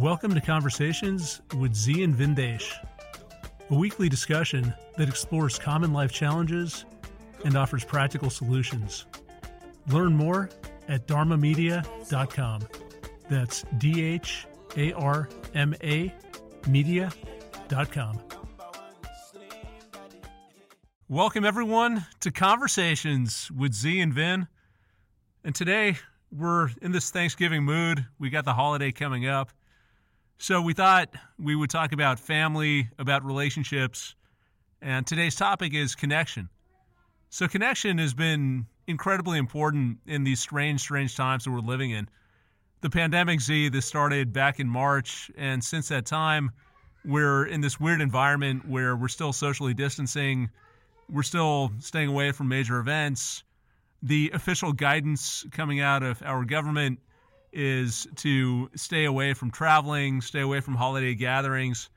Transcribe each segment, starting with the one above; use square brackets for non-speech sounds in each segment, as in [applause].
Welcome to Conversations with Zi and Vindesh, a weekly discussion that explores common life challenges and offers practical solutions. Learn more at dharmamedia.com. That's D H A R M A media.com. Welcome, everyone, to Conversations with Zi and Vin. And today we're in this Thanksgiving mood. We got the holiday coming up. So we thought we would talk about family, about relationships, and today's topic is connection. So connection has been incredibly important in these strange, strange times that we're living in. The pandemic Zi, this started back in March, and since that time, we're in this weird environment where we're still socially distancing, we're still staying away from major events. The official guidance coming out of our government is to stay away from traveling, stay away from holiday gatherings.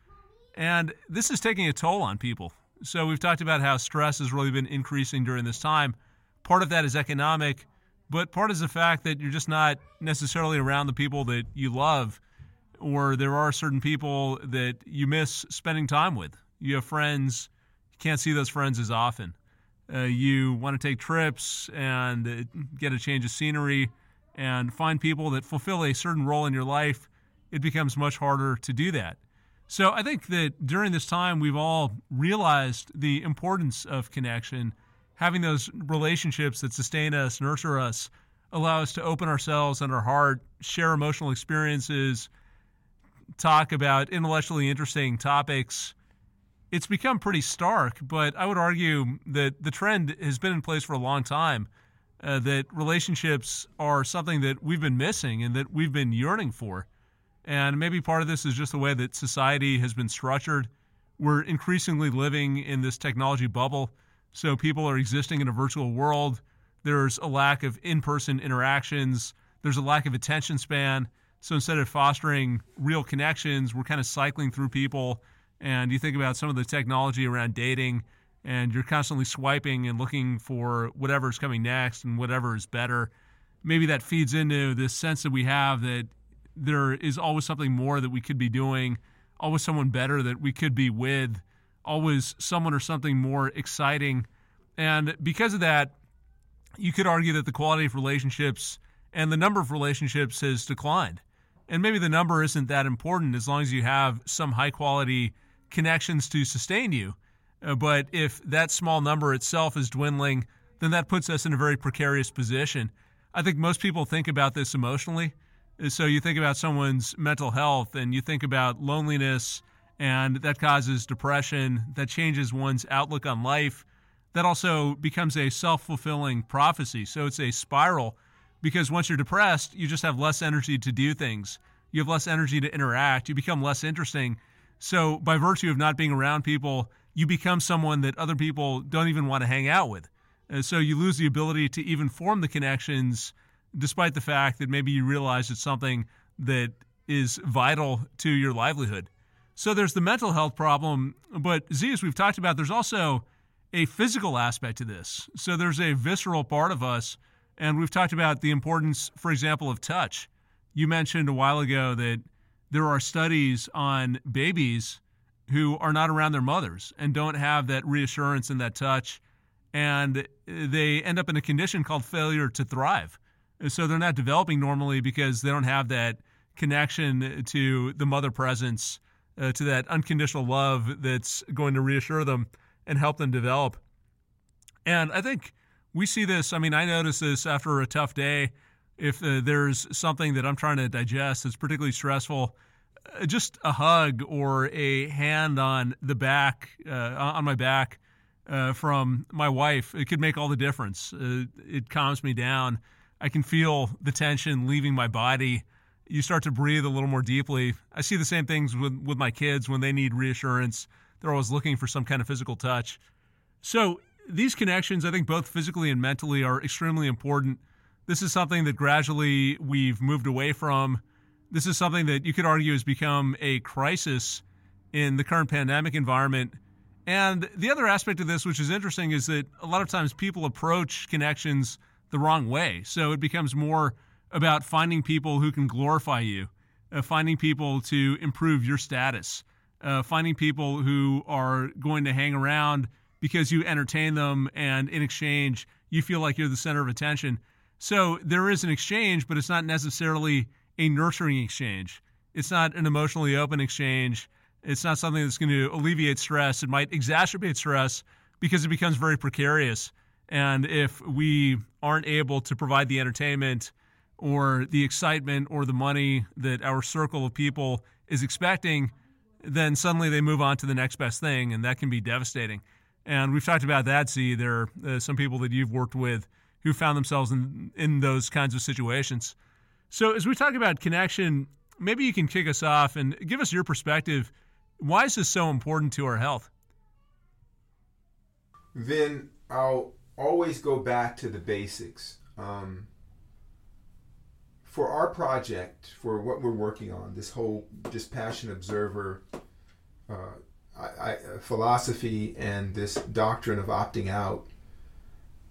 And this is taking a toll on people. So we've talked about how stress has really been increasing during this time. Part of that is economic, but part is the fact that you're just not necessarily around the people that you love, or there are certain people that you miss spending time with. You have friends, you can't see those friends as often. Uh, you want to take trips and uh, get a change of scenery and find people that fulfill a certain role in your life, it becomes much harder to do that. So I think that during this time, we've all realized the importance of connection, having those relationships that sustain us, nurture us, allow us to open ourselves and our heart, share emotional experiences, talk about intellectually interesting topics. It's become pretty stark, but I would argue that the trend has been in place for a long time uh, that relationships are something that we've been missing and that we've been yearning for. And maybe part of this is just the way that society has been structured. We're increasingly living in this technology bubble. So people are existing in a virtual world. There's a lack of in person interactions, there's a lack of attention span. So instead of fostering real connections, we're kind of cycling through people. And you think about some of the technology around dating and you're constantly swiping and looking for whatever's coming next and whatever is better. Maybe that feeds into this sense that we have that there is always something more that we could be doing, always someone better that we could be with, always someone or something more exciting. And because of that, you could argue that the quality of relationships and the number of relationships has declined. And maybe the number isn't that important as long as you have some high quality connections to sustain you. Uh, but if that small number itself is dwindling, then that puts us in a very precarious position. I think most people think about this emotionally. Uh, so you think about someone's mental health and you think about loneliness, and that causes depression, that changes one's outlook on life. That also becomes a self fulfilling prophecy. So it's a spiral because once you're depressed, you just have less energy to do things. You have less energy to interact. You become less interesting. So, by virtue of not being around people, you become someone that other people don't even want to hang out with. And so you lose the ability to even form the connections, despite the fact that maybe you realize it's something that is vital to your livelihood. So there's the mental health problem, but Zi, as we've talked about, there's also a physical aspect to this. So there's a visceral part of us, and we've talked about the importance, for example, of touch. You mentioned a while ago that there are studies on babies who are not around their mothers and don't have that reassurance and that touch. And they end up in a condition called failure to thrive. So they're not developing normally because they don't have that connection to the mother presence, uh, to that unconditional love that's going to reassure them and help them develop. And I think we see this. I mean, I notice this after a tough day. If uh, there's something that I'm trying to digest that's particularly stressful, just a hug or a hand on the back, uh, on my back uh, from my wife, it could make all the difference. Uh, it calms me down. I can feel the tension leaving my body. You start to breathe a little more deeply. I see the same things with, with my kids when they need reassurance. They're always looking for some kind of physical touch. So, these connections, I think both physically and mentally, are extremely important. This is something that gradually we've moved away from this is something that you could argue has become a crisis in the current pandemic environment. And the other aspect of this, which is interesting, is that a lot of times people approach connections the wrong way. So it becomes more about finding people who can glorify you, uh, finding people to improve your status, uh, finding people who are going to hang around because you entertain them and in exchange you feel like you're the center of attention. So there is an exchange, but it's not necessarily a nurturing exchange. It's not an emotionally open exchange. It's not something that's going to alleviate stress. It might exacerbate stress because it becomes very precarious. And if we aren't able to provide the entertainment or the excitement or the money that our circle of people is expecting, then suddenly they move on to the next best thing, and that can be devastating. And we've talked about that. See, there are uh, some people that you've worked with who found themselves in in those kinds of situations. So, as we talk about connection, maybe you can kick us off and give us your perspective. Why is this so important to our health? Then I'll always go back to the basics. Um, for our project, for what we're working on, this whole dispassionate observer uh, I, I, philosophy and this doctrine of opting out,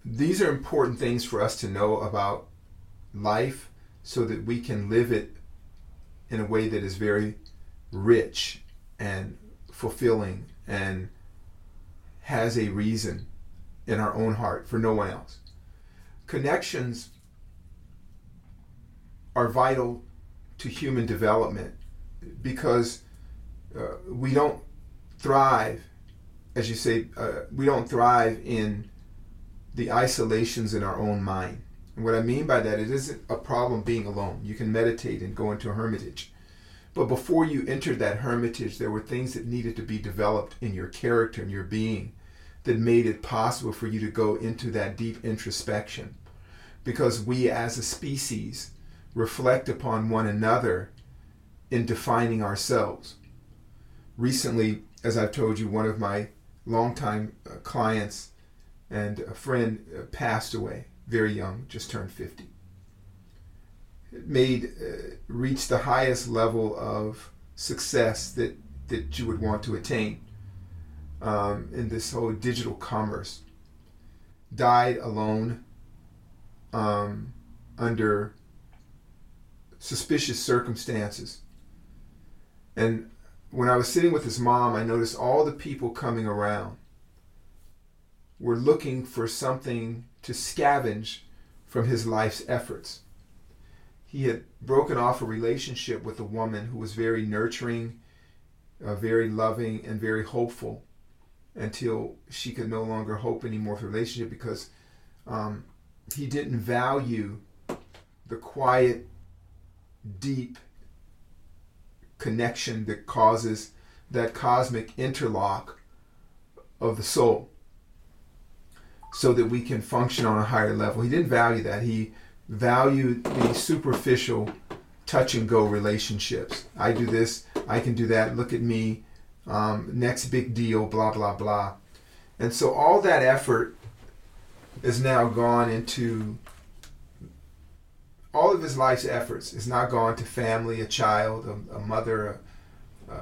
these are important things for us to know about life so that we can live it in a way that is very rich and fulfilling and has a reason in our own heart for no one else. Connections are vital to human development because uh, we don't thrive, as you say, uh, we don't thrive in the isolations in our own mind. And what I mean by that, it isn't a problem being alone. You can meditate and go into a hermitage. But before you entered that hermitage, there were things that needed to be developed in your character and your being that made it possible for you to go into that deep introspection. Because we as a species reflect upon one another in defining ourselves. Recently, as I've told you, one of my longtime uh, clients and a friend uh, passed away very young, just turned 50. It made, uh, reached the highest level of success that, that you would want to attain um, in this whole digital commerce. Died alone um, under suspicious circumstances. And when I was sitting with his mom, I noticed all the people coming around were looking for something to scavenge from his life's efforts. He had broken off a relationship with a woman who was very nurturing, uh, very loving, and very hopeful until she could no longer hope anymore for the relationship because um, he didn't value the quiet, deep connection that causes that cosmic interlock of the soul so that we can function on a higher level. He didn't value that. He valued the superficial touch and go relationships. I do this, I can do that, look at me, um, next big deal, blah, blah, blah. And so all that effort is now gone into all of his life's efforts is not gone to family, a child, a, a mother, a,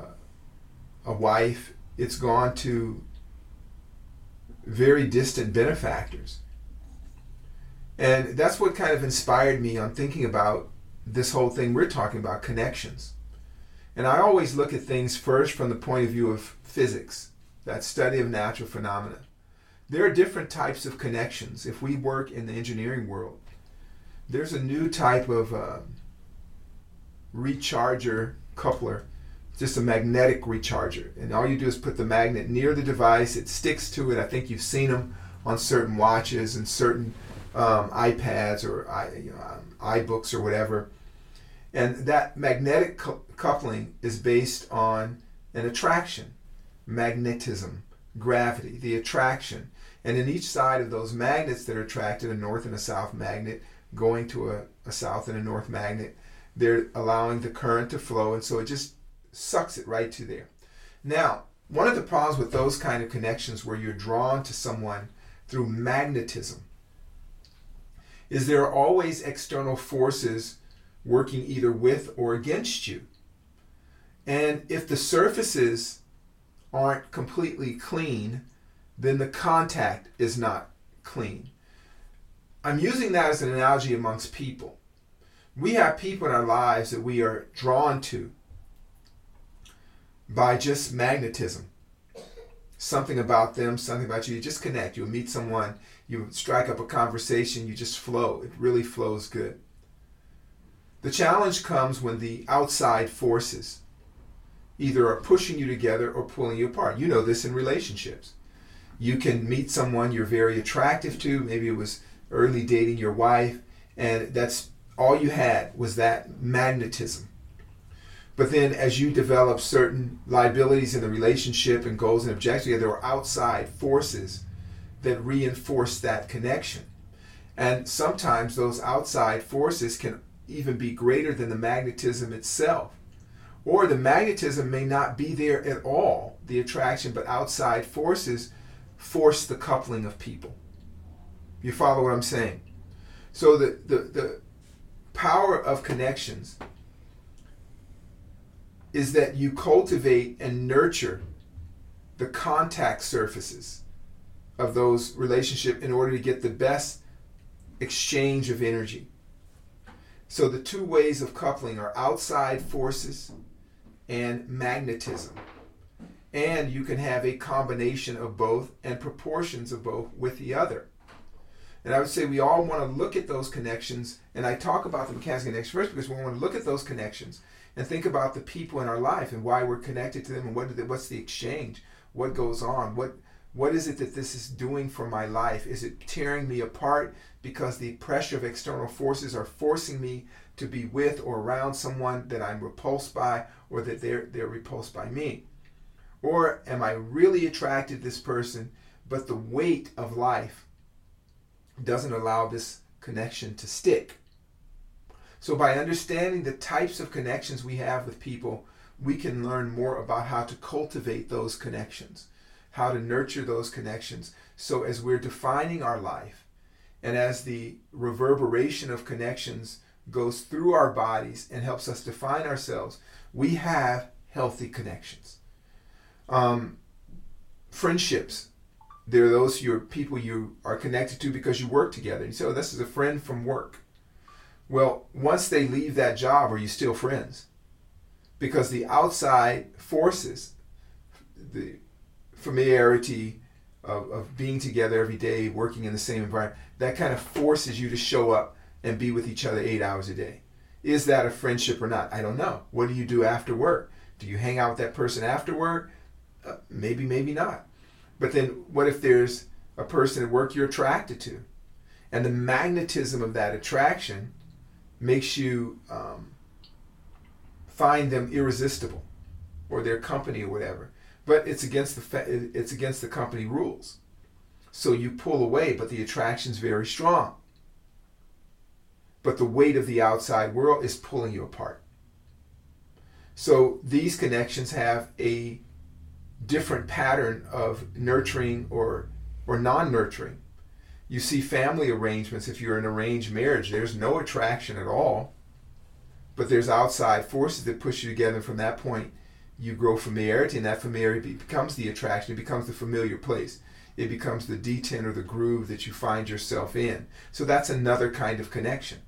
a wife. It's gone to very distant benefactors. And that's what kind of inspired me on thinking about this whole thing we're talking about connections. And I always look at things first from the point of view of physics, that study of natural phenomena. There are different types of connections. If we work in the engineering world, there's a new type of uh, recharger coupler, just a magnetic recharger. And all you do is put the magnet near the device, it sticks to it. I think you've seen them on certain watches and certain um, iPads or you know, um, iBooks or whatever. And that magnetic cu- coupling is based on an attraction, magnetism, gravity, the attraction. And in each side of those magnets that are attracted, a north and a south magnet going to a, a south and a north magnet, they're allowing the current to flow, and so it just sucks it right to there. Now, one of the problems with those kind of connections where you're drawn to someone through magnetism is there are always external forces working either with or against you. And if the surfaces aren't completely clean, then the contact is not clean. I'm using that as an analogy amongst people. We have people in our lives that we are drawn to by just magnetism. Something about them, something about you. You just connect. You'll meet someone, you strike up a conversation, you just flow. It really flows good. The challenge comes when the outside forces either are pushing you together or pulling you apart. You know this in relationships. You can meet someone you're very attractive to, maybe it was early dating your wife, and that's all you had was that magnetism. But then as you develop certain liabilities in the relationship and goals and objectives, there are outside forces that reinforce that connection. And sometimes those outside forces can even be greater than the magnetism itself. Or the magnetism may not be there at all, the attraction, but outside forces force the coupling of people. You follow what I'm saying? So the, the, the power of connections is that you cultivate and nurture the contact surfaces of those relationships in order to get the best exchange of energy. So the two ways of coupling are outside forces and magnetism. And you can have a combination of both and proportions of both with the other. And I would say we all want to look at those connections, and I talk about the mechanics connection first because we want to look at those connections and think about the people in our life and why we're connected to them and what they, what's the exchange, what goes on, what what is it that this is doing for my life? Is it tearing me apart because the pressure of external forces are forcing me to be with or around someone that I'm repulsed by or that they're they're repulsed by me? Or am I really attracted to this person, but the weight of life doesn't allow this connection to stick. So, by understanding the types of connections we have with people, we can learn more about how to cultivate those connections, how to nurture those connections. So, as we're defining our life, and as the reverberation of connections goes through our bodies and helps us define ourselves, we have healthy connections. Um, friendships there are those you people you are connected to because you work together. You say, "Oh, this is a friend from work." Well, once they leave that job, are you still friends? Because the outside forces, the familiarity of, of being together every day, working in the same environment, that kind of forces you to show up and be with each other eight hours a day. Is that a friendship or not? I don't know. What do you do after work? Do you hang out with that person after work? Uh, maybe, maybe not. But then what if there's a person at work you're attracted to? And the magnetism of that attraction makes you um, find them irresistible or their company or whatever. But it's against the fa- it's against the company rules. So you pull away, but the attraction's very strong. But the weight of the outside world is pulling you apart. So these connections have a different pattern of nurturing or or non-nurturing. You see family arrangements if you're in an arranged marriage, there's no attraction at all. But there's outside forces that push you together from that point you grow familiarity and that familiarity becomes the attraction, it becomes the familiar place. It becomes the detent or the groove that you find yourself in. So that's another kind of connection.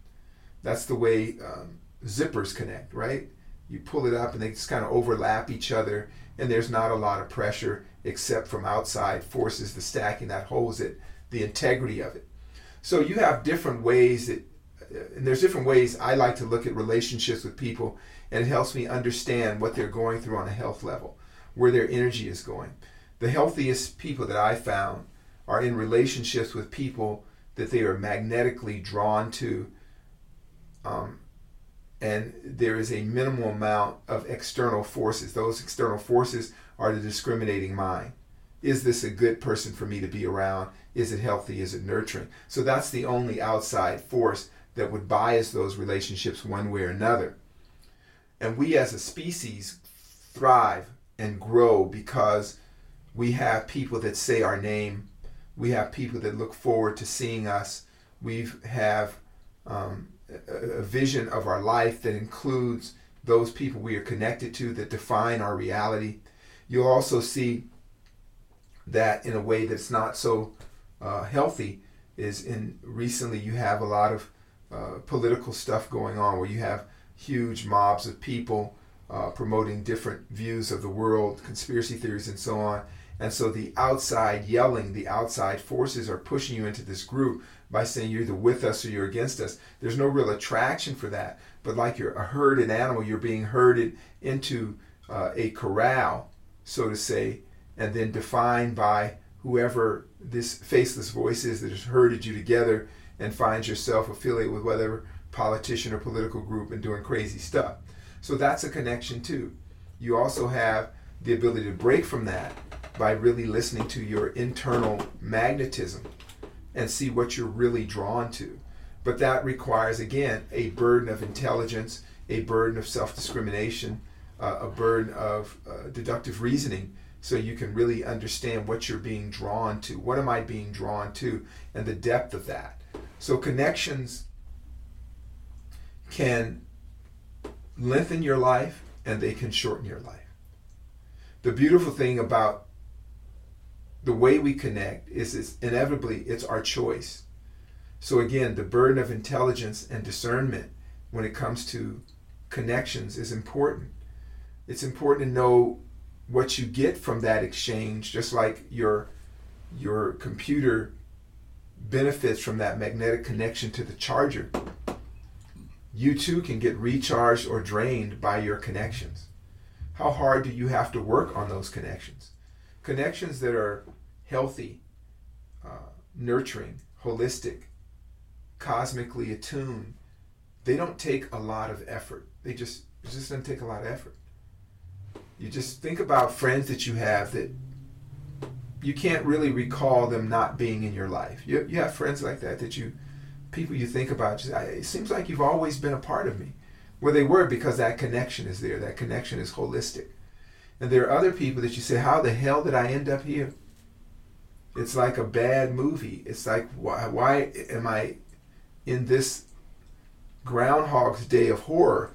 That's the way um, zippers connect, right? You pull it up and they just kind of overlap each other and there's not a lot of pressure except from outside forces, the stacking that holds it, the integrity of it. So you have different ways that, and there's different ways I like to look at relationships with people, and it helps me understand what they're going through on a health level, where their energy is going. The healthiest people that I found are in relationships with people that they are magnetically drawn to um, and there is a minimal amount of external forces. Those external forces are the discriminating mind. Is this a good person for me to be around? Is it healthy? Is it nurturing? So that's the only outside force that would bias those relationships one way or another. And we as a species thrive and grow because we have people that say our name. We have people that look forward to seeing us. We have um, a vision of our life that includes those people we are connected to that define our reality. You'll also see that in a way that's not so uh, healthy is in recently you have a lot of uh, political stuff going on where you have huge mobs of people uh, promoting different views of the world, conspiracy theories, and so on. And so the outside yelling, the outside forces are pushing you into this group by saying you're either with us or you're against us. There's no real attraction for that. But like you're a herded animal, you're being herded into uh, a corral, so to say, and then defined by whoever this faceless voice is that has herded you together and finds yourself affiliated with whatever politician or political group and doing crazy stuff. So that's a connection too. You also have the ability to break from that by really listening to your internal magnetism and see what you're really drawn to. But that requires, again, a burden of intelligence, a burden of self discrimination, uh, a burden of uh, deductive reasoning, so you can really understand what you're being drawn to. What am I being drawn to? And the depth of that. So connections can lengthen your life and they can shorten your life. The beautiful thing about the way we connect is it's inevitably it's our choice. So again, the burden of intelligence and discernment when it comes to connections is important. It's important to know what you get from that exchange, just like your your computer benefits from that magnetic connection to the charger. You too can get recharged or drained by your connections. How hard do you have to work on those connections? Connections that are healthy, uh, nurturing, holistic, cosmically attuned, they don't take a lot of effort. They just it just doesn't take a lot of effort. You just think about friends that you have that you can't really recall them not being in your life. You, you have friends like that that you people you think about. Just, it seems like you've always been a part of me. Well, they were because that connection is there. That connection is holistic. And there are other people that you say, "How the hell did I end up here?" It's like a bad movie. It's like, why, why am I in this Groundhog's Day of horror?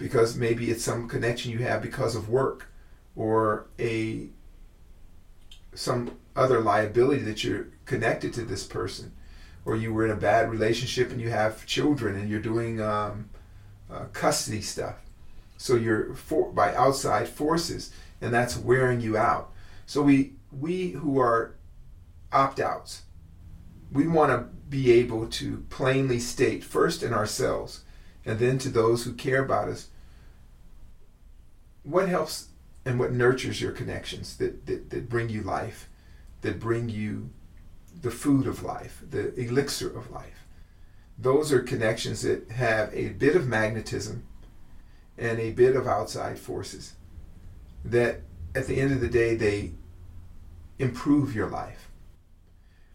Because maybe it's some connection you have because of work or a some other liability that you're connected to this person, or you were in a bad relationship and you have children and you're doing um, uh, custody stuff. So you're for, by outside forces, and that's wearing you out. So we we who are opt outs. We want to be able to plainly state, first in ourselves, and then to those who care about us, what helps and what nurtures your connections that, that, that bring you life, that bring you the food of life, the elixir of life. Those are connections that have a bit of magnetism and a bit of outside forces that at the end of the day they improve your life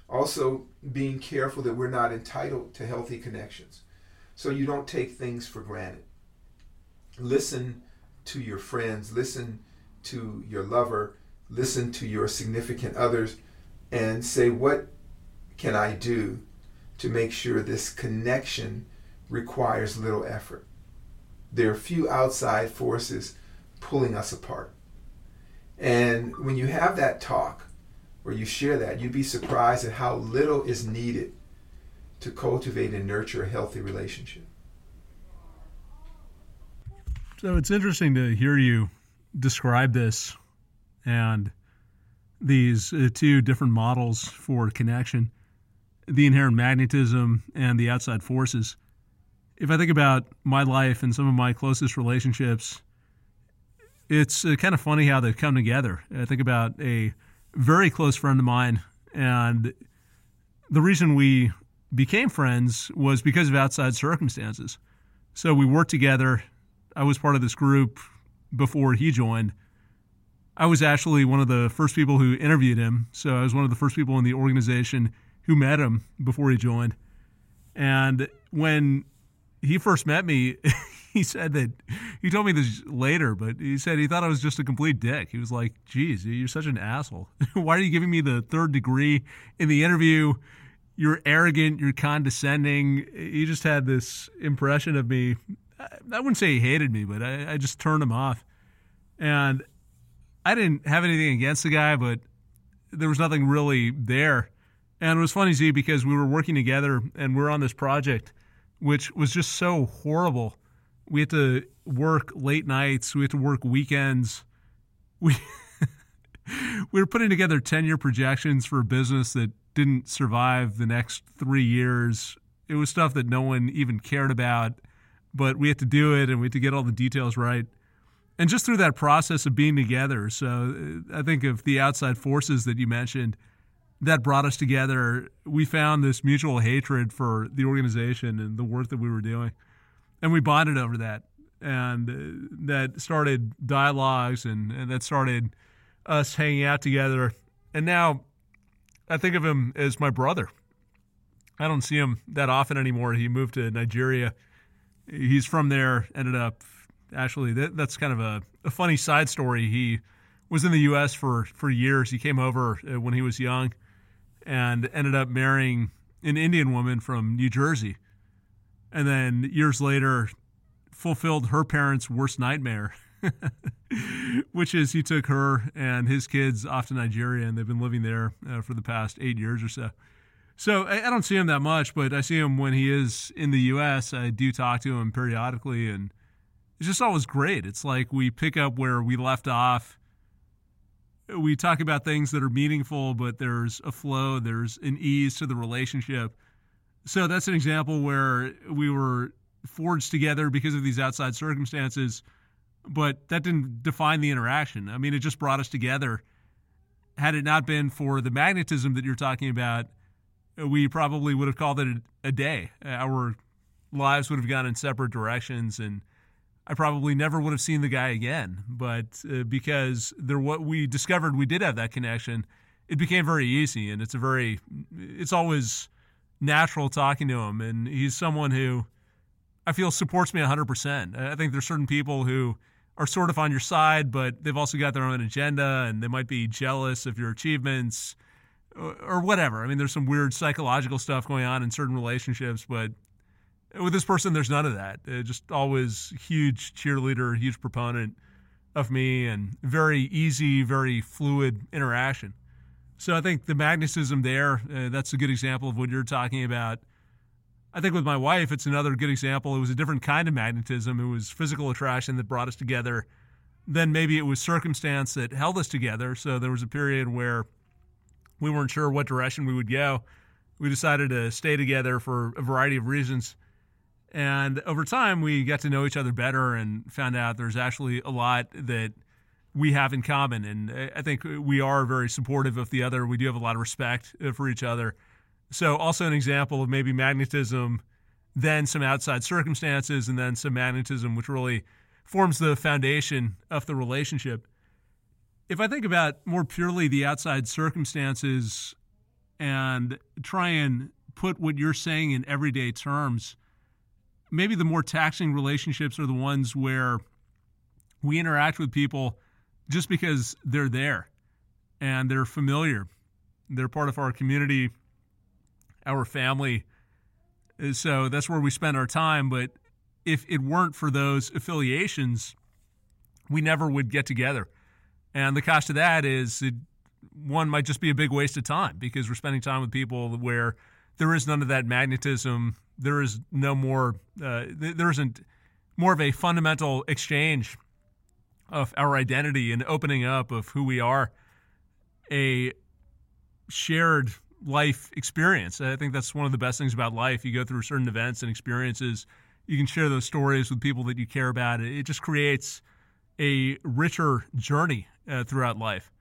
also, being careful that we're not entitled to healthy connections. So you don't take things for granted. Listen to your friends, listen to your lover, listen to your significant others, and say, What can I do to make sure this connection requires little effort? There are few outside forces pulling us apart. And when you have that talk, where you share that, you'd be surprised at how little is needed to cultivate and nurture a healthy relationship. So it's interesting to hear you describe this and these uh, two different models for connection the inherent magnetism and the outside forces. If I think about my life and some of my closest relationships, it's uh, kind of funny how they've come together. I think about a very close friend of mine, and the reason we became friends was because of outside circumstances. So we worked together. I was part of this group before he joined. I was actually one of the first people who interviewed him. So I was one of the first people in the organization who met him before he joined. And when he first met me, [laughs] he said that he told me this later, but he said he thought I was just a complete dick. He was like, "Geez, you're such an asshole. [laughs] Why are you giving me the third degree in the interview? You're arrogant. You're condescending." He just had this impression of me. I wouldn't say he hated me, but I, I just turned him off. And I didn't have anything against the guy, but there was nothing really there. And it was funny, Zi, because we were working together and we are on this project which was just so horrible. We had to work late nights. We had to work weekends. We [laughs] we were putting together ten year projections for a business that didn't survive the next three years. It was stuff that no one even cared about, but we had to do it and we had to get all the details right. And just through that process of being together. So I think of the outside forces that you mentioned that brought us together. We found this mutual hatred for the organization and the work that we were doing. And we bonded over that. And uh, that started dialogues and, and that started us hanging out together. And now I think of him as my brother. I don't see him that often anymore. He moved to Nigeria. He's from there, ended up actually that, that's kind of a, a funny side story. He was in the U.S. for for years. He came over uh, when he was young, and ended up marrying an Indian woman from New Jersey, and then years later, fulfilled her parents' worst nightmare, [laughs] which is he took her and his kids off to Nigeria, and they've been living there uh, for the past eight years or so. So I, I don't see him that much, but I see him when he is in the U.S. I do talk to him periodically, and it's just always great. It's like we pick up where we left off. We talk about things that are meaningful, but there's a flow, there's an ease to the relationship. So that's an example where we were forged together because of these outside circumstances, but that didn't define the interaction. I mean, it just brought us together. Had it not been for the magnetism that you're talking about, we probably would have called it a, day. Our lives would have gone in separate directions and I probably never would have seen the guy again. But uh, because there, what we discovered, we did have that connection. It became very easy, and it's a very, it's always natural talking to him, and he's someone who I feel supports me 100%. I think there's certain people who are sort of on your side, but they've also got their own agenda, and they might be jealous of your achievements or, whatever. I mean, there's some weird psychological stuff going on in certain relationships, but with this person, there's none of that. Uh, just always huge cheerleader, huge proponent of me, and very easy, very fluid interaction. So I think the magnetism there, uh, that's a good example of what you're talking about. I think with my wife, it's another good example. It was a different kind of magnetism. It was physical attraction that brought us together. Then maybe it was circumstance that held us together. So there was a period where we weren't sure what direction we would go. We decided to stay together for a variety of reasons. And over time, we got to know each other better and found out there's actually a lot that we have in common. And I think we are very supportive of the other. We do have a lot of respect uh, for each other. So, also an example of maybe magnetism, then some outside circumstances, and then some magnetism, which really forms the foundation of the relationship. If I think about more purely the outside circumstances and try and put what you're saying in everyday terms, maybe the more taxing relationships are the ones where we interact with people just because they're there and they're familiar. They're part of our community, our family. So that's where we spend our time. But if it weren't for those affiliations, we never would get together. And the cost of that is it, one might just be a big waste of time because we're spending time with people where there is none of that magnetism. There is no more. Uh, there isn't more of a fundamental exchange of our identity and opening up of who we are. A shared life experience. I think that's one of the best things about life. You go through certain events and experiences. You can share those stories with people that you care about. It just creates a richer journey uh, throughout life.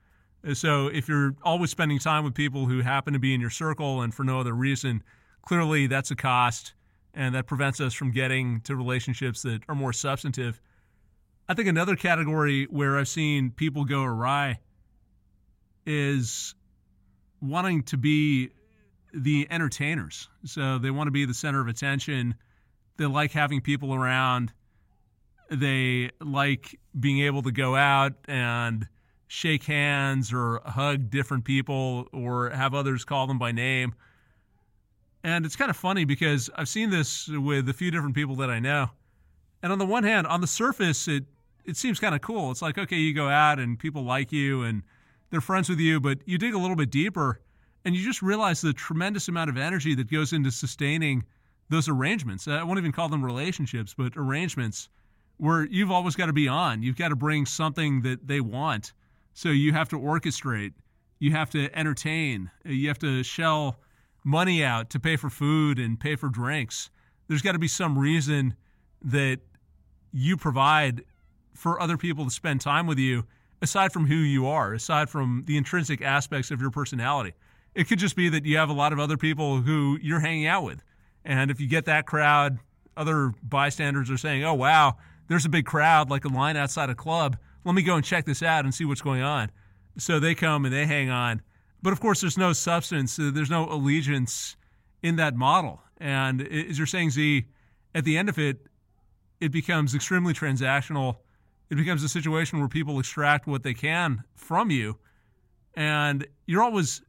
So if you're always spending time with people who happen to be in your circle and for no other reason, clearly that's a cost and that prevents us from getting to relationships that are more substantive. I think another category where I've seen people go awry is wanting to be the entertainers. So they want to be the center of attention. They like having people around. They like being able to go out and shake hands or hug different people or have others call them by name. And it's kind of funny because I've seen this with a few different people that I know. And on the one hand, on the surface, it it seems kind of cool. It's like, okay, you go out and people like you and they're friends with you, but you dig a little bit deeper and you just realize the tremendous amount of energy that goes into sustaining those arrangements. I won't even call them relationships, but arrangements where you've always got to be on. You've got to bring something that they want. So you have to orchestrate, you have to entertain, you have to shell money out to pay for food and pay for drinks. There's got to be some reason that you provide for other people to spend time with you aside from who you are, aside from the intrinsic aspects of your personality. It could just be that you have a lot of other people who you're hanging out with. And if you get that crowd, other bystanders are saying, oh, wow, there's a big crowd, like a line outside a club. Let me go and check this out and see what's going on. So they come and they hang on. But of course, there's no substance, uh, there's no allegiance in that model. And as you're saying, Zi, at the end of it, it becomes extremely transactional. It becomes a situation where people extract what they can from you. And you're always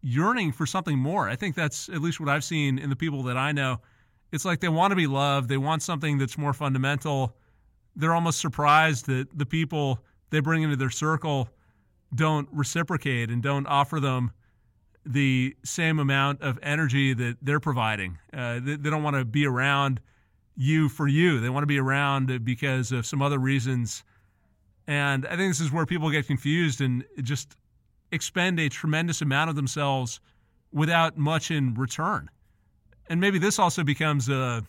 yearning for something more. I think that's at least what I've seen in the people that I know it's like they want to be loved. They want something that's more fundamental. They're almost surprised that the people they bring into their circle don't reciprocate and don't offer them the same amount of energy that they're providing. Uh, they, they don't want to be around you for you. They want to be around because of some other reasons. And I think this is where people get confused and just expend a tremendous amount of themselves without much in return and maybe this also becomes a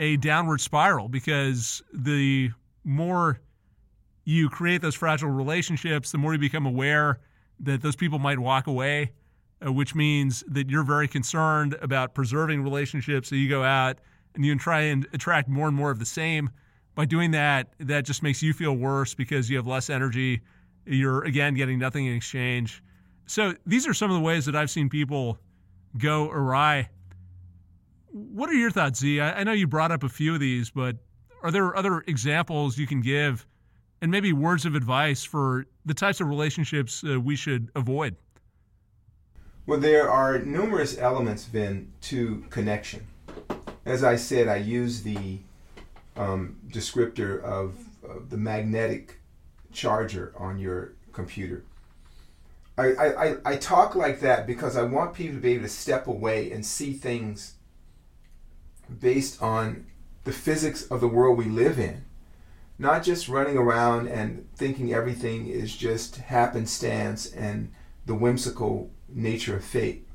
a downward spiral because the more you create those fragile relationships, the more you become aware that those people might walk away, uh, which means that you're very concerned about preserving relationships. So you go out and you try and attract more and more of the same. By doing that, that just makes you feel worse because you have less energy. You're again getting nothing in exchange. So these are some of the ways that I've seen people go awry what are your thoughts, Zi? I, I know you brought up a few of these, but are there other examples you can give and maybe words of advice for the types of relationships uh, we should avoid? Well, there are numerous elements, Vin, to connection. As I said, I use the um, descriptor of, of, the magnetic charger on your computer. I, I, I talk like that because I want people to be able to step away and see things based on the physics of the world we live in. Not just running around and thinking everything is just happenstance and the whimsical nature of fate.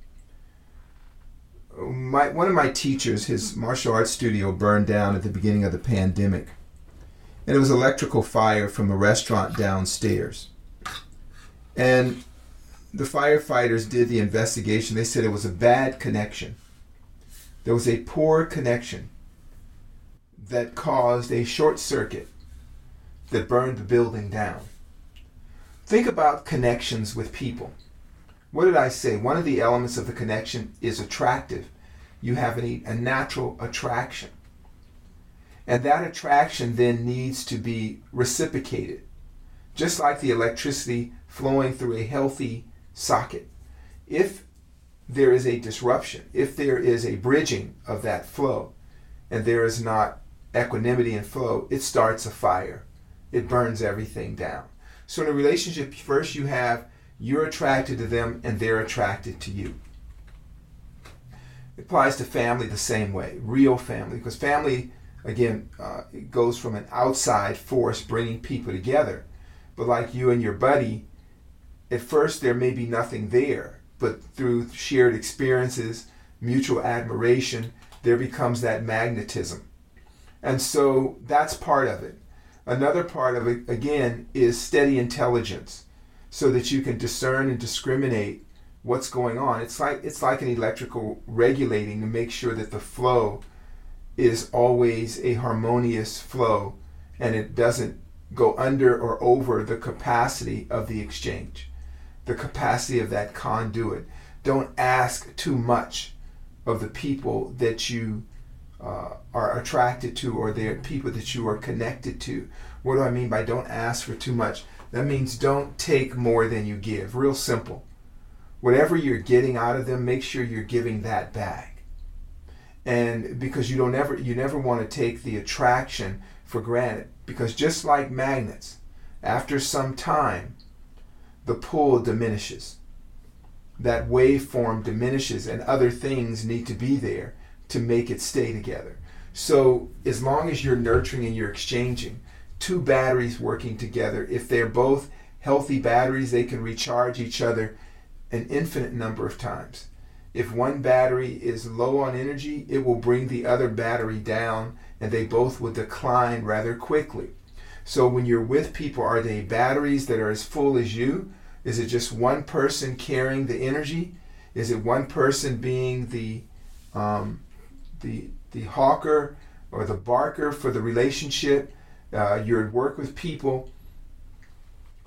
My, one of my teachers, his martial arts studio burned down at the beginning of the pandemic. And it was electrical fire from a restaurant downstairs. And the firefighters did the investigation. They said it was a bad connection there was a poor connection that caused a short circuit that burned the building down. Think about connections with people. What did I say? One of the elements of the connection is attractive. You have a, a natural attraction. And that attraction then needs to be reciprocated. Just like the electricity flowing through a healthy socket. If there is a disruption, if there is a bridging of that flow, and there is not equanimity and flow, it starts a fire. It burns everything down. So in a relationship, first you have you're attracted to them and they're attracted to you. It applies to family the same way, real family, because family, again, uh, it goes from an outside force bringing people together. But like you and your buddy, at first there may be nothing there but through shared experiences, mutual admiration, there becomes that magnetism. And so that's part of it. Another part of it, again, is steady intelligence so that you can discern and discriminate what's going on. It's like it's like an electrical regulating to make sure that the flow is always a harmonious flow and it doesn't go under or over the capacity of the exchange the capacity of that conduit. Don't ask too much of the people that you uh, are attracted to or the people that you are connected to. What do I mean by don't ask for too much? That means don't take more than you give. Real simple. Whatever you're getting out of them, make sure you're giving that back. And because you don't ever you never want to take the attraction for granted. Because just like magnets, after some time, the pull diminishes. That waveform diminishes, and other things need to be there to make it stay together. So as long as you're nurturing and you're exchanging, two batteries working together, if they're both healthy batteries, they can recharge each other an infinite number of times. If one battery is low on energy, it will bring the other battery down and they both will decline rather quickly. So when you're with people, are they batteries that are as full as you? Is it just one person carrying the energy? Is it one person being the um, the the hawker or the barker for the relationship? Uh, you're at work with people.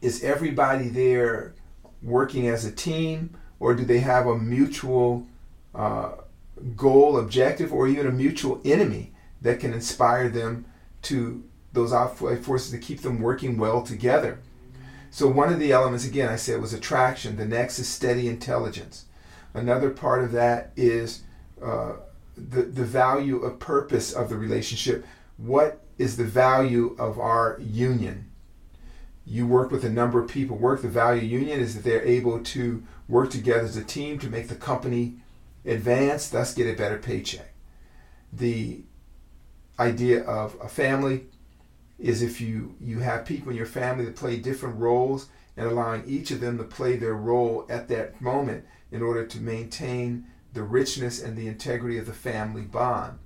Is everybody there working as a team, or do they have a mutual uh, goal, objective, or even a mutual enemy that can inspire them to those outside forces to keep them working well together? So one of the elements, again, I said was attraction. The next is steady intelligence. Another part of that is uh, the the value of purpose of the relationship. What is the value of our union? You work with a number of people. Work the value union is that they're able to work together as a team to make the company advance, thus get a better paycheck. The idea of a family is if you you have people in your family that play different roles and allowing each of them to play their role at that moment in order to maintain the richness and the integrity of the family bond.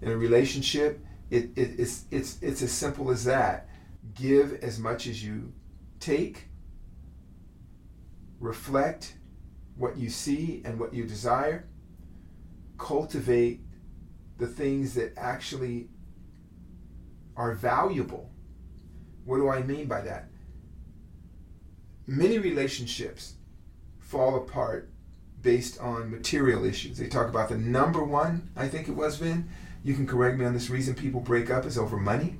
In a relationship, it, it, it's, it's, it's as simple as that. Give as much as you take, reflect what you see and what you desire, cultivate the things that actually are valuable. What do I mean by that? Many relationships fall apart based on material issues. They talk about the number one, I think it was, Vin. You can correct me on this reason people break up is over money.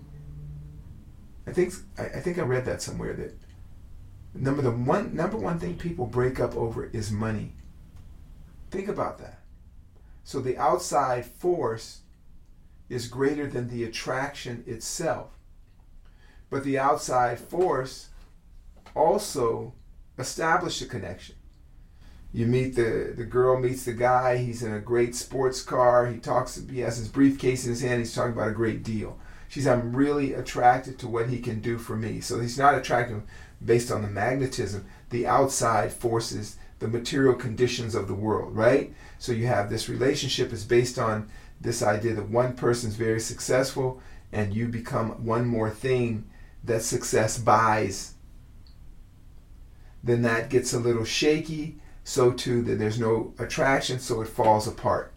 I think I, I think I read that somewhere that number the one number one thing people break up over is money. Think about that. So the outside force is greater than the attraction itself. But the outside force also established a connection. You meet the, the girl meets the guy, he's in a great sports car, he talks he has his briefcase in his hand, he's talking about a great deal. She's I'm really attracted to what he can do for me. So he's not attracted based on the magnetism, the outside forces, the material conditions of the world, right? So you have this relationship is based on this idea that one person's very successful and you become one more thing that success buys. Then that gets a little shaky, so too that there's no attraction, so it falls apart.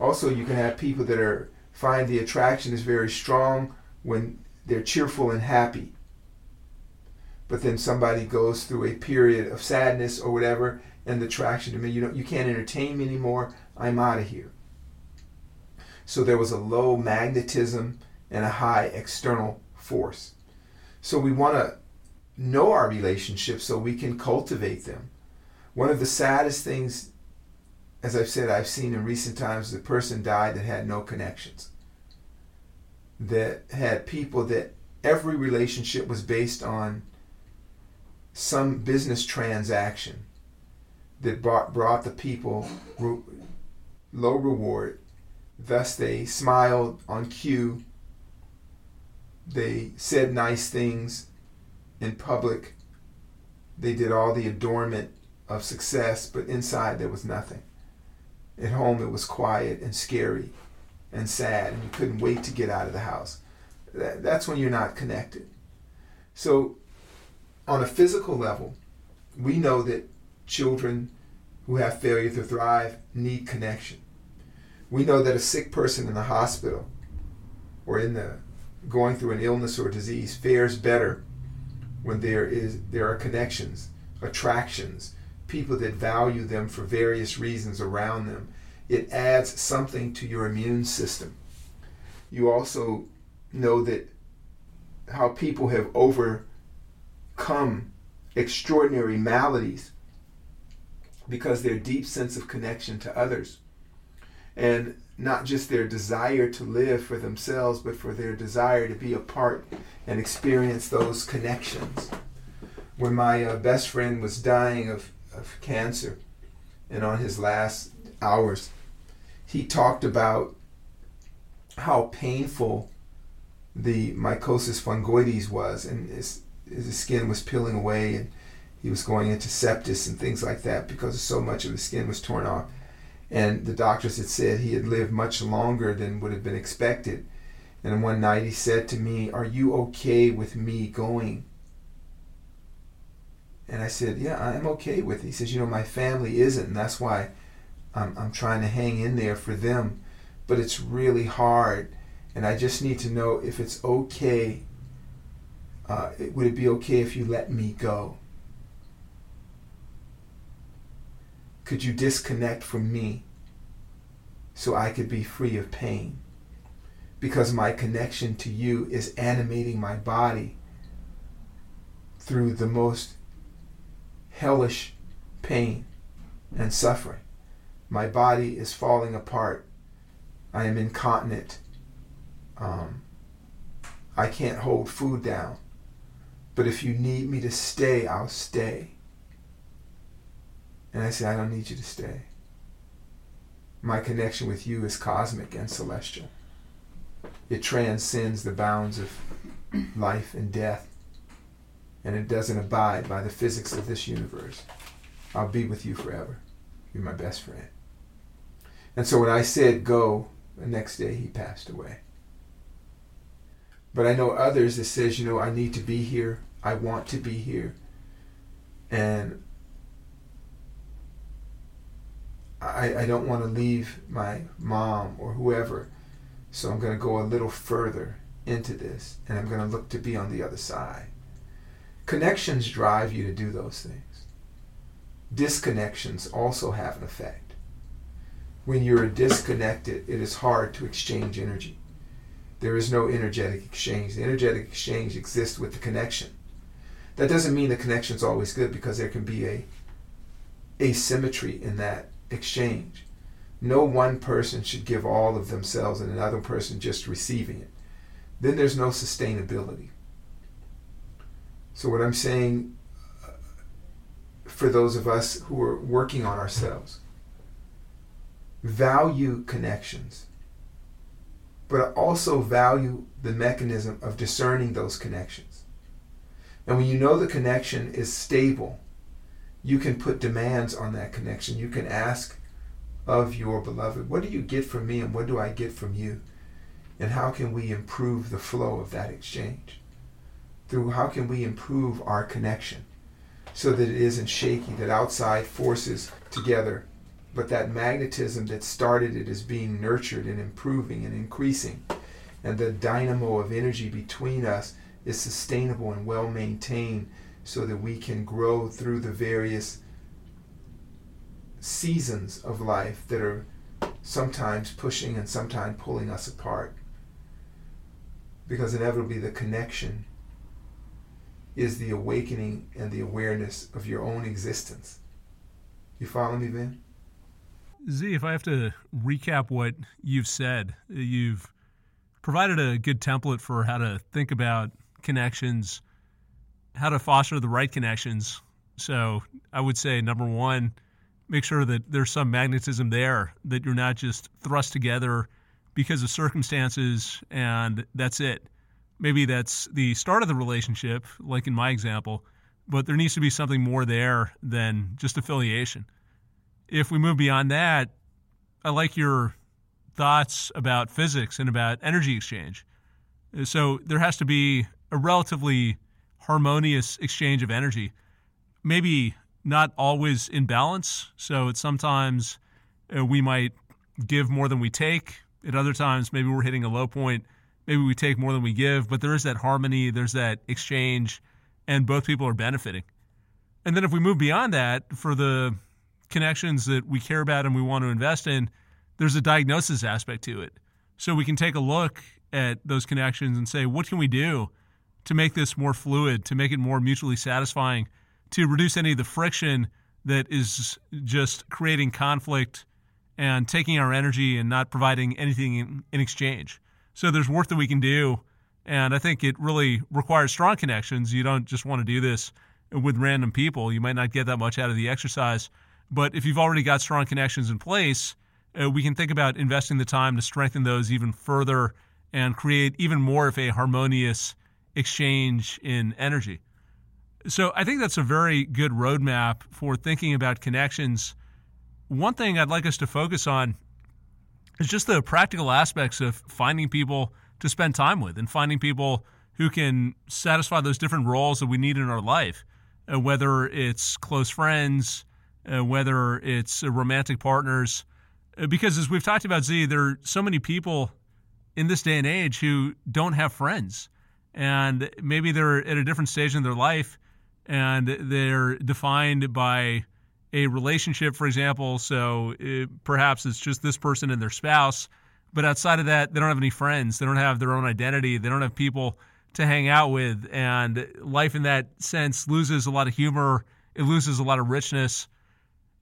Also, you can have people that are find the attraction is very strong when they're cheerful and happy. But then somebody goes through a period of sadness or whatever, and the attraction to me, you know, you can't entertain me anymore. I'm out of here. So there was a low magnetism and a high external force. So we want to know our relationships so we can cultivate them. One of the saddest things, as I've said, I've seen in recent times, the person died that had no connections. That had people that every relationship was based on some business transaction that brought, brought the people low reward Thus they smiled on cue. They said nice things in public. They did all the adornment of success, but inside there was nothing. At home it was quiet and scary and sad, and you couldn't wait to get out of the house. that's when you're not connected. So, on a physical level, we know that children who have failure to thrive need connection. We know that a sick person in the hospital or in the going through an illness or disease fares better when there is there are connections, attractions, people that value them for various reasons around them. It adds something to your immune system. You also know that how people have overcome extraordinary maladies because their deep sense of connection to others and not just their desire to live for themselves, but for their desire to be a part and experience those connections. When my uh, best friend was dying of, of cancer and on his last hours, he talked about how painful the mycosis fungoides was, and his, his skin was peeling away, and he was going into sepsis and things like that because so much of his skin was torn off. And the doctors had said he had lived much longer than would have been expected. And one night he said to me, Are you okay with me going? And I said, Yeah, I'm okay with it. He says, You know, my family isn't, and that's why I'm, I'm trying to hang in there for them. But it's really hard, and I just need to know if it's okay. Uh, would it be okay if you let me go? Could you disconnect from me so I could be free of pain? Because my connection to you is animating my body through the most hellish pain and suffering. My body is falling apart. I am incontinent. Um, I can't hold food down. But if you need me to stay, I'll stay. And I say, I don't need you to stay. My connection with you is cosmic and celestial. It transcends the bounds of life and death, and it doesn't abide by the physics of this universe. I'll be with you forever. You're my best friend. And so when I said go, the next day he passed away. But I know others that says, you know, I need to be here. I want to be here. And I, I don't want to leave my mom or whoever, so I'm going to go a little further into this and I'm going to look to be on the other side. Connections drive you to do those things. Disconnections also have an effect. When you're disconnected, it is hard to exchange energy. There is no energetic exchange. The energetic exchange exists with the connection. That doesn't mean the connection is always good because there can be a asymmetry in that exchange. No one person should give all of themselves and another person just receiving it. Then there's no sustainability. So, what I'm saying uh, for those of us who are working on ourselves, value connections, but also value the mechanism of discerning those connections. And when you know the connection is stable, you can put demands on that connection. You can ask of your beloved, what do you get from me and what do I get from you? And how can we improve the flow of that exchange? Through how can we improve our connection so that it isn't shaky, that outside forces together, but that magnetism that started it is being nurtured and improving and increasing. And the dynamo of energy between us is sustainable and well maintained so that we can grow through the various seasons of life that are sometimes pushing and sometimes pulling us apart. Because inevitably, the connection is the awakening and the awareness of your own existence. You follow me, Vin? Zi, if I have to recap what you've said, you've provided a good template for how to think about connections how to foster the right connections. So I would say number one, make sure that there's some magnetism there, that you're not just thrust together because of circumstances and that's it. Maybe that's the start of the relationship, like in my example, but there needs to be something more there than just affiliation. If we move beyond that, I like your thoughts about physics and about energy exchange. So there has to be a relatively harmonious exchange of energy. Maybe not always in balance. So it's sometimes uh, we might give more than we take. At other times, maybe we're hitting a low point. Maybe we take more than we give, but there is that harmony, there's that exchange, and both people are benefiting. And then if we move beyond that, for the connections that we care about and we want to invest in, there's a diagnosis aspect to it. So we can take a look at those connections and say, what can we do to make this more fluid, to make it more mutually satisfying, to reduce any of the friction that is just creating conflict and taking our energy and not providing anything in, in, exchange. So there's work that we can do. And I think it really requires strong connections. You don't just want to do this with random people. You might not get that much out of the exercise. But if you've already got strong connections in place, uh, we can think about investing the time to strengthen those even further and create even more of a harmonious exchange in energy. So I think that's a very good roadmap for thinking about connections. One thing I'd like us to focus on is just the practical aspects of finding people to spend time with and finding people who can satisfy those different roles that we need in our life, uh, whether it's close friends, uh, whether it's uh, romantic partners. Because as we've talked about, Zi, there are so many people in this day and age who don't have friends. And maybe they're at a different stage in their life and they're defined by a relationship, for example. So it, uh, perhaps it's just this person and their spouse. But outside of that, they don't have any friends. They don't have their own identity. They don't have people to hang out with. And life, in that sense, loses a lot of humor. It loses a lot of richness.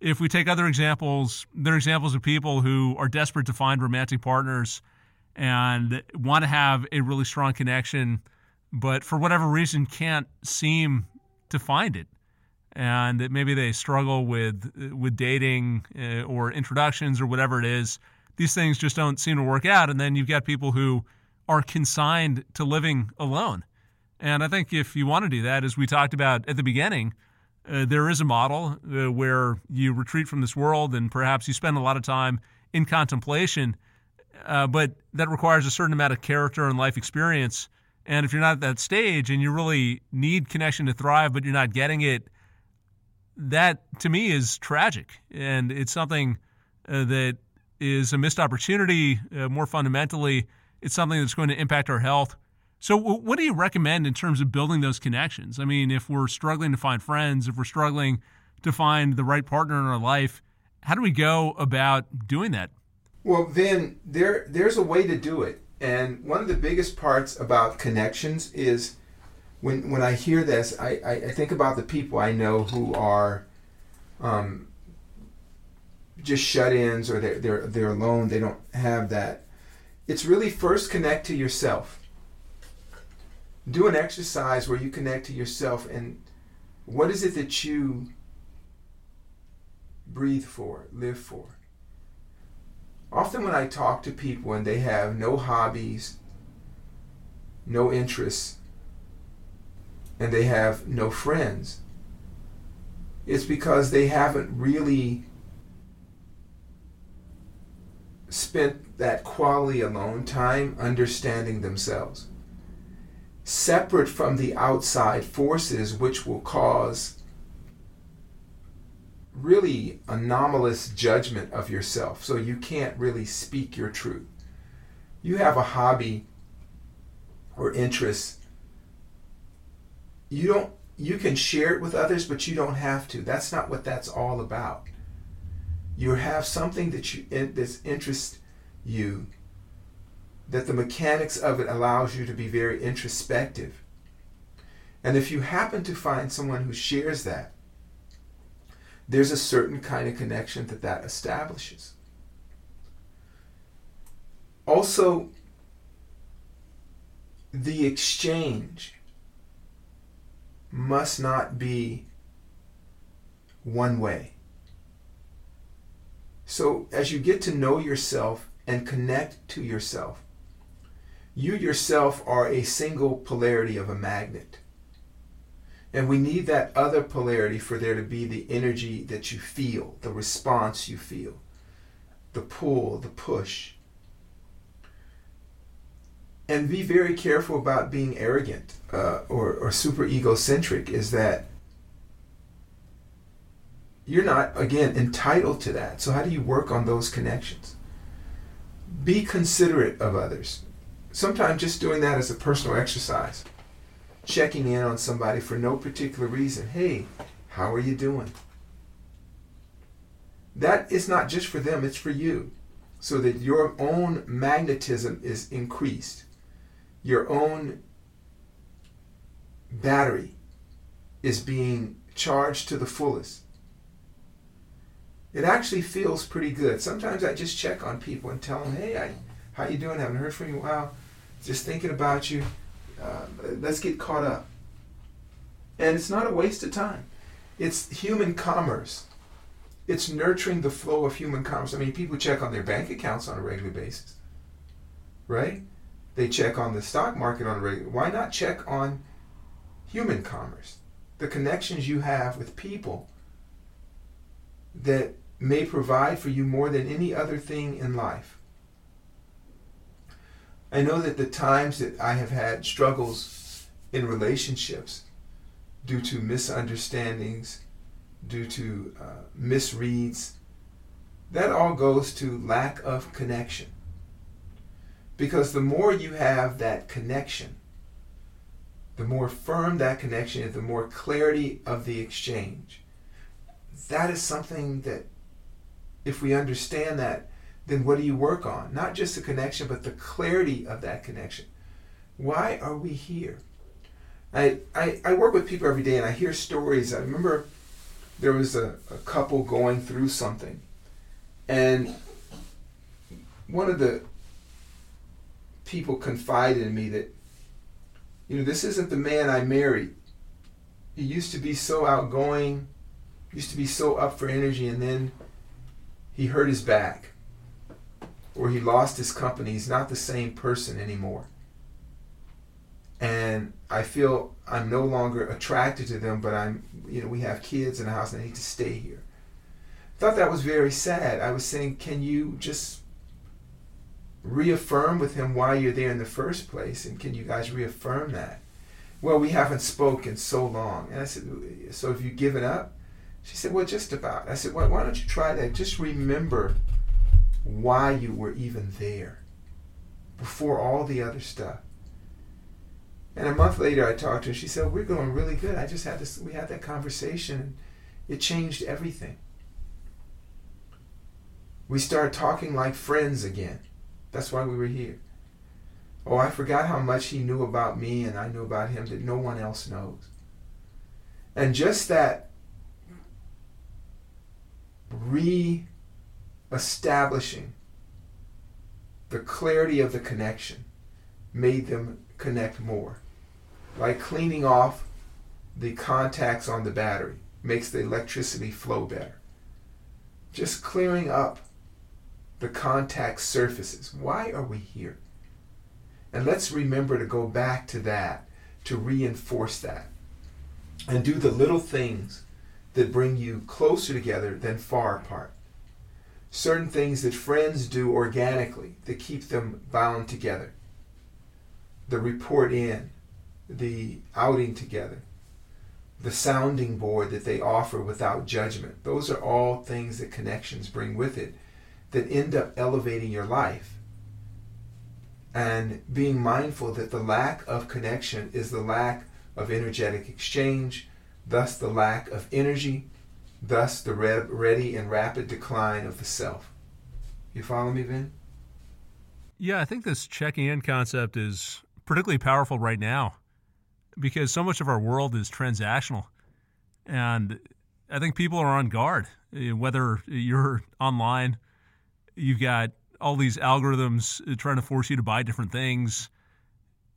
If we take other examples, there are examples of people who are desperate to find romantic partners and want to have a really strong connection, but for whatever reason can't seem to find it. And maybe they struggle with with dating uh, or introductions or whatever it is. These things just don't seem to work out. And then you've got people who are consigned to living alone. And I think if you want to do that, as we talked about at the beginning, uh, there is a model uh, where you retreat from this world and perhaps you spend a lot of time in contemplation, uh, but that requires a certain amount of character and life experience. And if you're not at that stage and you really need connection to thrive, but you're not getting it, that to me is tragic. And it's something uh, that is a missed opportunity. Uh, more fundamentally, it's something that's going to impact our health so, what do you recommend in terms of building those connections? I mean, if we're struggling to find friends, if we're struggling to find the right partner in our life, how do we go about doing that? Well, then there there's a way to do it, and one of the biggest parts about connections is when when I hear this, I, I, think about the people I know who are um, just shut-ins or they're, they're they're alone. They don't have that. It's really first connect to yourself do an exercise where you connect to yourself and what is it that you breathe for, live for. Often, when I talk to people and they have no hobbies, no interests, and they have no friends, it's because they haven't really spent that quality alone time understanding themselves. Separate from the outside forces which will cause really anomalous judgment of yourself. So you can't really speak your truth. You have a hobby or interest. You don't you can share it with others, but you don't have to. That's not what that's all about. You have something that you that interests you that the mechanics of it allows you to be very introspective. And if you happen to find someone who shares that, there's a certain kind of connection that that establishes. Also, the exchange must not be one way. So, as you get to know yourself and connect to yourself, you yourself are a single polarity of a magnet. And we need that other polarity for there to be the energy that you feel, the response you feel, the pull, the push. And be very careful about being arrogant uh, or, or super egocentric, is that you're not, again, entitled to that. So, how do you work on those connections? Be considerate of others sometimes just doing that as a personal exercise, checking in on somebody for no particular reason. Hey, how are you doing? That is not just for them, it's for you. So that your own magnetism is increased. Your own battery is being charged to the fullest. It actually feels pretty good. Sometimes I just check on people and tell them, "Hey, I, how you doing? Haven't heard from you in a while just thinking about you. Uh, let's get caught up. And it's not a waste of time. It's human commerce. it's nurturing the flow of human commerce. I mean, people check on their bank accounts on a regular basis, right? They check on the stock market on a regular. Why not check on human commerce, the connections you have with people that may provide for you more than any other thing in life? I know that the times that I have had struggles in relationships due to misunderstandings, due to uh, misreads, that all goes to lack of connection. Because the more you have that connection, the more firm that connection is, the more clarity of the exchange. That is something that, if we understand that, then what do you work on? Not just the connection, but the clarity of that connection. Why are we here? I, I, I work with people every day and I hear stories. I remember there was a, a couple going through something, and one of the people confided in me that, you know, this isn't the man I married. He used to be so outgoing, used to be so up for energy, and then he hurt his back or he lost his company. He's not the same person anymore. And I feel I'm no longer attracted to them, but I'm, you know, we have kids in the house and I need to stay here. I thought that was very sad. I was saying, can you just reaffirm with him why you're there in the first place? And can you guys reaffirm that? Well, we haven't spoken so long. And I said, so have you given up? She said, well, just about. I said, why don't you try that? Just remember why you were even there before all the other stuff. And a month later, I talked to her. She said, "We're going really good. I just had this. We had that conversation. It changed everything. We started talking like friends again. That's why we were here. Oh, I forgot how much he knew about me and I knew about him that no one else knows. And just that re establishing the clarity of the connection made them connect more. Like cleaning off the contacts on the battery makes the electricity flow better. Just clearing up the contact surfaces. Why are we here? And let's remember to go back to that, to reinforce that, and do the little things that bring you closer together than far apart certain things that friends do organically that keep them bound together. The report in, the outing together, the sounding board that they offer without judgment. Those are all things that connections bring with it that end up elevating your life. And being mindful that the lack of connection is the lack of energetic exchange, thus the lack of energy, thus the ready and rapid decline of the self. You follow me, Vin? Yeah, I think this checking in concept is particularly powerful right now because so much of our world is transactional. And I think people are on guard. Eh, whether you're online, you've got all these algorithms eh, trying to force you to buy different things.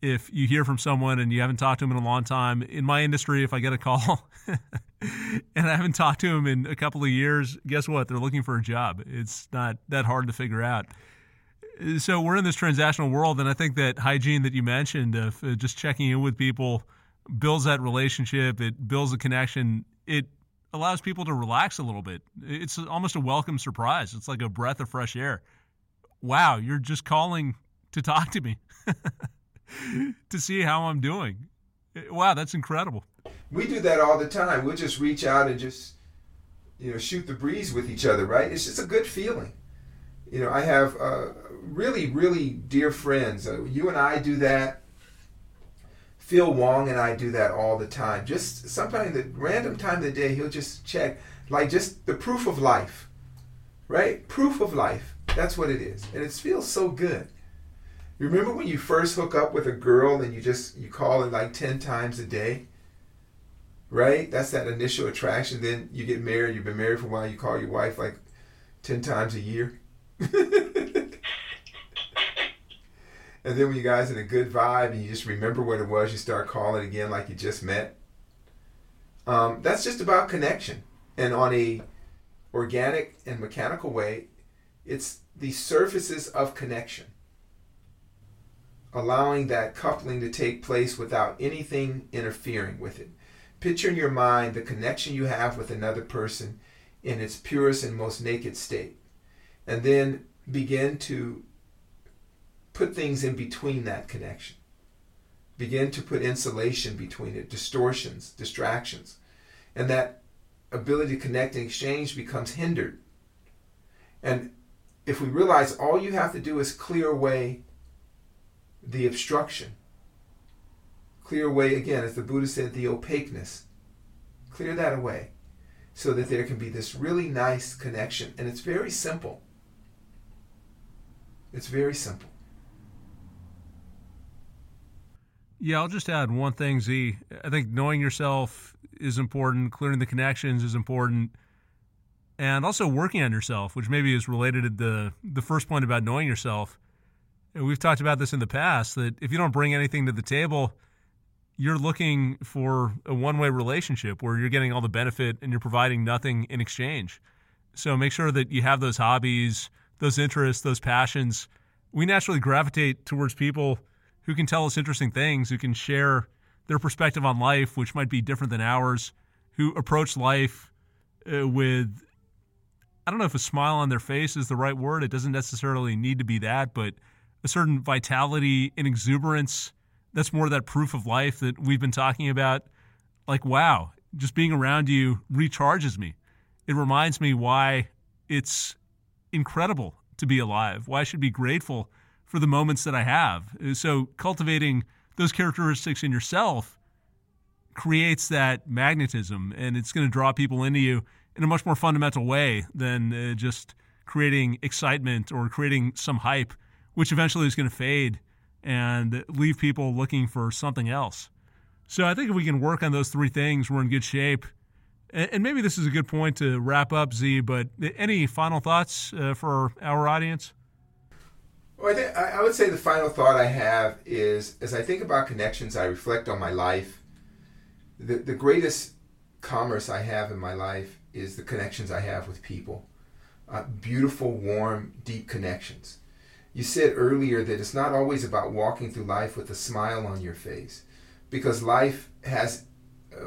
If you hear from someone and you haven't talked to them in a long time, in my industry, if I get a call [laughs] [laughs] and I haven't talked to them in a couple of years, guess what? They're looking for a job. It's not that hard to figure out. So we're in this transactional world, and I think that hygiene that you mentioned of uh, just checking in with people builds that relationship. It builds a connection. It allows people to relax a little bit. It's almost a welcome surprise. It's like a breath of fresh air. Wow, you're just calling to talk to me, [laughs] to see how I'm doing. Wow, that's incredible we do that all the time. We'll just reach out and just, you know, shoot the breeze with each other, right? It's just a good feeling. You know, I have uh, really, really dear friends. Uh, you and I do that. Phil Wong and I do that all the time. Just sometimes the random time of the day, he'll just check, like just the proof of life, right? Proof of life. That's what it is, and it feels so good. You Remember when you first hook up with a girl and you just you call it like ten times a day? Right? That's that initial attraction. Then you get married. You've been married for a while. You call your wife like ten times a year. [laughs] and then when you guys in a good vibe and you just remember what it was, you start calling again like you just met. Um, that's just about connection. And on a organic and mechanical way, it's the surfaces of connection, allowing that coupling to take place without anything interfering with it. Picture in your mind the connection you have with another person in its purest and most naked state. And then begin to put things in between that connection. Begin to put insulation between it, distortions, distractions. And that ability to connect and exchange becomes hindered. And if we realize all you have to do is clear away the obstruction, clear away, again, as the Buddha said, the opaqueness, clear that away so that there can be this really nice connection. And it's very simple. It's very simple. Yeah, I'll just add one thing, Zi. I think knowing yourself is important, clearing the connections is important, and also working on yourself, which maybe is related to the the first point about knowing yourself. And we've talked about this in the past that if you don't bring anything to the table, you're looking for a one-way relationship where you're getting all the benefit and you're providing nothing in exchange. So make sure that you have those hobbies, those interests, those passions. We naturally gravitate towards people who can tell us interesting things, who can share their perspective on life, which might be different than ours, who approach life uh, with, I don't know if a smile on their face is the right word. It doesn't necessarily need to be that, but a certain vitality and exuberance. That's more of that proof of life that we've been talking about. Like, wow, just being around you recharges me. It reminds me why it's incredible to be alive, why I should be grateful for the moments that I have. So cultivating those characteristics in yourself creates that magnetism and it's going to draw people into you in a much more fundamental way than uh, just creating excitement or creating some hype, which eventually is going to fade and leave people looking for something else. So I think if we can work on those three things, we're in good shape. And maybe this is a good point to wrap up, Zi, but any final thoughts uh, for our audience? Well, I, think, I would say the final thought I have is as I think about connections, I reflect on my life. The, the greatest commerce I have in my life is the connections I have with people. Uh, beautiful, warm, deep connections. You said earlier that it's not always about walking through life with a smile on your face, because life has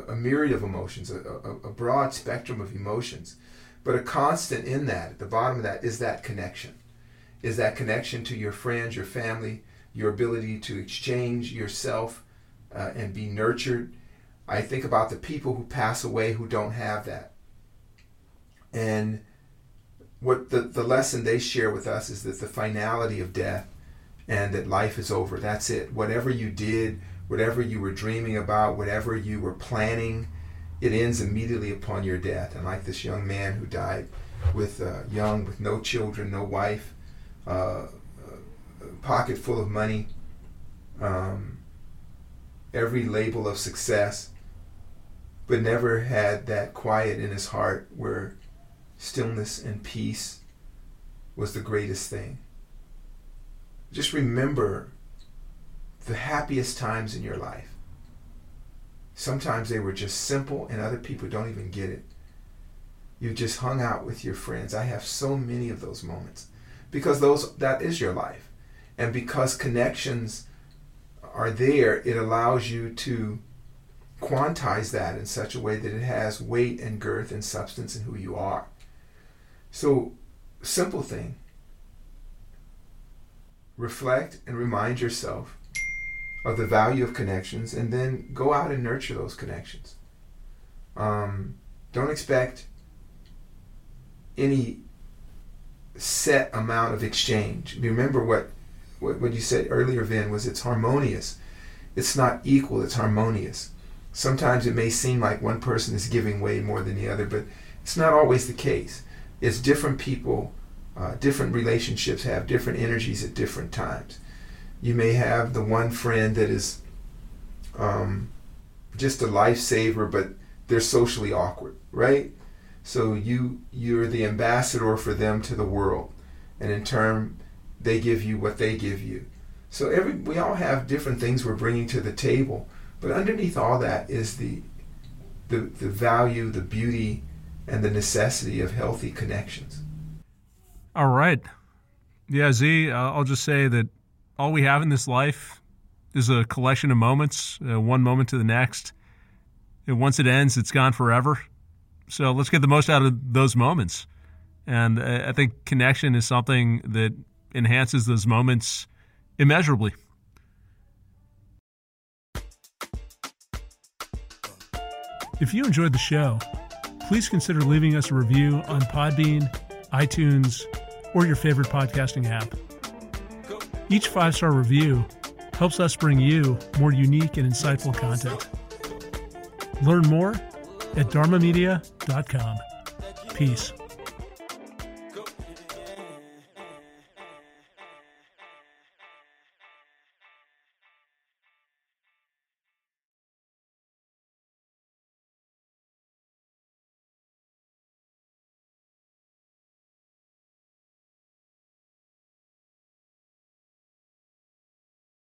a, myriad of emotions, a, a, a broad spectrum of emotions. But a constant in that, at the bottom of that, is that connection is that connection to your friends, your family, your ability to exchange yourself uh, and be nurtured. I think about the people who pass away who don't have that. And what the, the lesson they share with us is that the finality of death and that life is over. That's it. Whatever you did, whatever you were dreaming about, whatever you were planning, it ends immediately upon your death. And like this young man who died with uh, young, with no children, no wife, uh, pocket full of money, um, every label of success, but never had that quiet in his heart where stillness and peace was the greatest thing. Just remember the happiest times in your life. Sometimes they were just simple and other people don't even get it. You just hung out with your friends. I have so many of those moments because those that is your life and because connections are there it allows you to quantize that in such a way that it has weight and girth and substance in who you are so simple thing reflect and remind yourself of the value of connections and then go out and nurture those connections um, don't expect any set amount of exchange. Remember what, what, what you said earlier, Vin, was it's harmonious. It's not equal, it's harmonious. Sometimes it may seem like one person is giving way more than the other, but it's not always the case. It's different people, uh, different relationships have different energies at different times. You may have the one friend that is um, just a lifesaver, but they're socially awkward, right? So you you're the ambassador for them to the world, and in turn, they give you what they give you. So every we all have different things we're bringing to the table, but underneath all that is the the the value, the beauty, and the necessity of healthy connections. All right. Yeah, Zi, uh, I'll just say that all we have in this life is a collection of moments, uh, one moment to the next. And once it ends, it's gone forever. So let's get the most out of those moments. And uh, I think connection is something that enhances those moments immeasurably. If you enjoyed the show, please consider leaving us a review on Podbean, iTunes, or your favorite podcasting app. Each five star review helps us bring you more unique and insightful content. Learn more at dharmamedia.com. Peace.